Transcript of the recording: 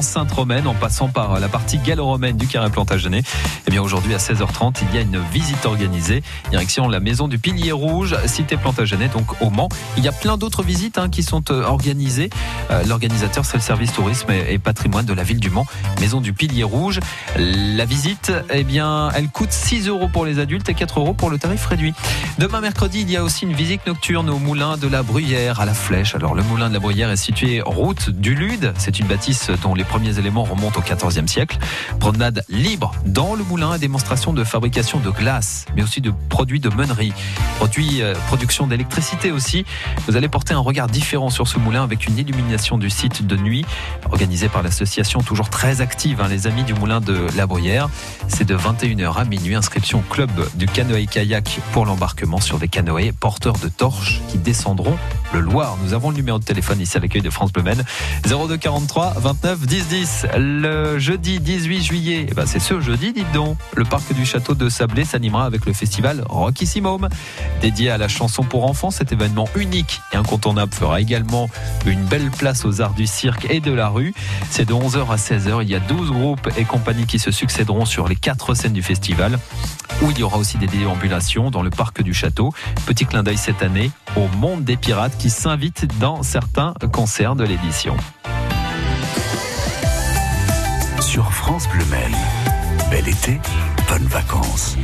Orléans, Sainte-Romaine, en passant par la partie gallo-romaine du carré Plantagenet. Eh bien, aujourd'hui, à 16h30, il y a une visite organisée. Direction la maison du Pilier Rouge, cité Plantagenet, donc au Mans. Il y a plein d'autres visites hein, qui sont euh, organisées. Euh, l'organisateur, c'est le service tourisme et patrimoine de la ville du Mans, maison du Pilier Rouge. La visite, eh bien, elle coûte 6 euros pour les adultes et 4 euros pour le tarif réduit. Demain, mercredi, il y a aussi une visite nocturne au moulin de la Bruyère à la Flèche. Alors, le moulin de la Bruyère est situé route du Lude. C'est une bâtisse dont les premiers éléments remontent au XIVe siècle. Promenade libre dans le moulin et démonstration de fabrication de glace, mais aussi de produits de meunerie, produits, euh, production d'électricité aussi. Vous allez porter un regard différent sur ce moulin avec une illumination du site de nuit organisée par l'association toujours très active, hein, les Amis du Moulin de la Bruyère. C'est de 21h à minuit. Inscription club du canoë kayak pour l'embarquement sur des canoës porteurs de torches qui descendront le Loir. Nous avons le numéro de téléphone ici à l'accueil de France Bleu 02 43 29 10 10. Le jeudi 18 juillet, eh ben c'est ce jeudi, dites donc. Le parc du château de Sablé s'animera avec le festival Rockysimum. Dédié à la chanson pour enfants, cet événement unique et incontournable fera également une belle place aux arts du cirque et de la rue. C'est de 11h à 16h. Il y a 12 groupes et compagnies qui se succéderont sur les quatre scènes du festival où il y aura aussi des déambulations dans le parc du château. Petit clin d'œil cette année au monde des pirates qui s'invite dans certains concerts de l'édition. Sur France Bleu Bel été, bonnes vacances.